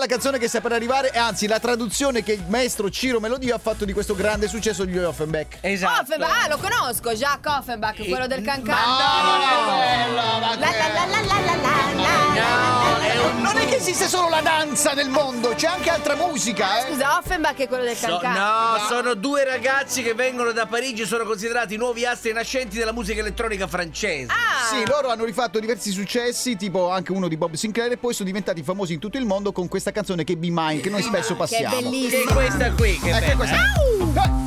La canzone che sta per arrivare, e anzi la traduzione che il maestro Ciro Melodia ha fatto di questo grande successo di Offenbach. Esatto. Offenbach, ah, lo conosco, Jacques Offenbach, quello del cancan. No, La la la la la la la la. È che esiste solo la danza nel mondo, c'è anche altra musica, eh. Scusa, Offenbach è quello del So- cancan. no, sono due ragazzi che vengono da Parigi e sono considerati i nuovi astri nascenti della musica elettronica francese. Ah, Sì, loro hanno rifatto diversi successi, tipo anche uno di Bob Sinclair, e poi sono diventati famosi in tutto il mondo con questa canzone che è Be Mine, che noi spesso che passiamo. è Che è bellissima. questa qui, che Eh, che bella, questa- eh?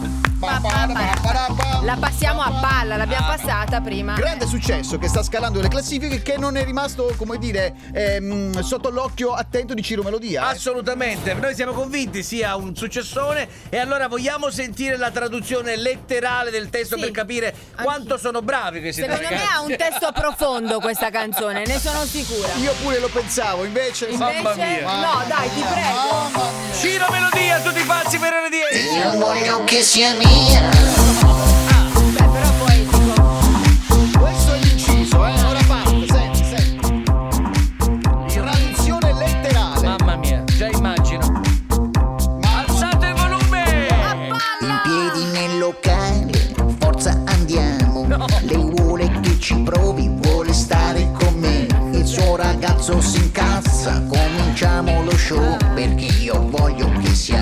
La passiamo a palla, l'abbiamo passata prima. Grande successo che sta scalando le classifiche che non è rimasto, come dire, ehm, sotto l'occhio attento di Ciro Melodia. eh. Assolutamente, noi siamo convinti sia un successone e allora vogliamo sentire la traduzione letterale del testo Sì, per capire anch'io. quanto sono bravi questi Secondo me ragazzi. ha un testo profondo questa canzone, ne sono sicura. Io pure lo pensavo, invece... Mamma Invece, mia. no, dai, ti prego. Ciro Melodia, tutti pazzi per RDS. Io voglio che sia mia. Beh, però poi dico, Questo è l'inciso, eh. Ora parte, senti, senti. Traduzione letterale. Mamma mia, già immagino. Alzate il volume! In piedi nel locale, forza andiamo. Lei vuole che ci provi, vuole stare con me. Il suo ragazzo si incazza, cominciamo lo show perché io voglio che sia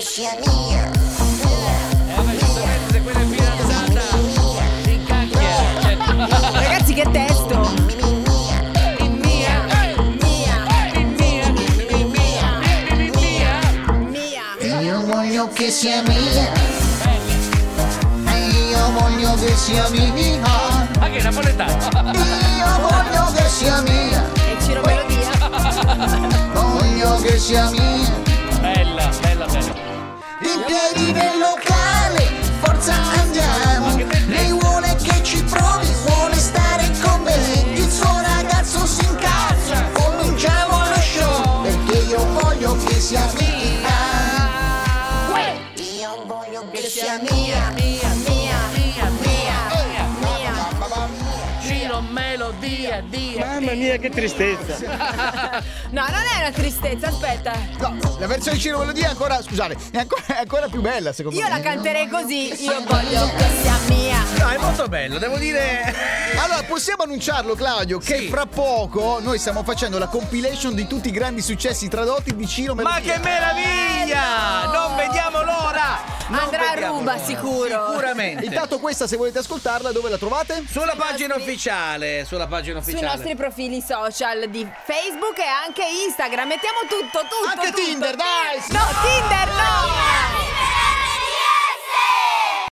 sia mia. Se quella è fidanzata, si incacchia. Certo. ragazzi, che testo. Che sia mia. Io voglio che sia mia. Che è napoletano? Io voglio che sia mia. E Ciro Melodia. Voglio che sia mia. Voglio Dia. Mamma mia, che tristezza! No, non è una tristezza, aspetta. No, la versione di Ciro Melodia è ancora, scusate, è ancora, è ancora più bella secondo Io me. la canterei così, io voglio che sia mia. No, è molto bello, devo dire. Allora, possiamo annunciarlo, Claudio, che Sì. fra poco noi stiamo facendo la compilation di tutti i grandi successi tradotti di Ciro Melodia. Ma che meraviglia! Non vediamo l'ora! Non Andrà a vediamo ruba, sicuro. Sicuramente. Intanto questa, se volete ascoltarla, dove la trovate? Sulla Sui pagina nostri- ufficiale, sulla pagina Sui ufficiale. nostri profili social di Facebook e anche Instagram. Mettiamo tutto, tutto. Anche tutto. Tinder, dai! No, Tinder no!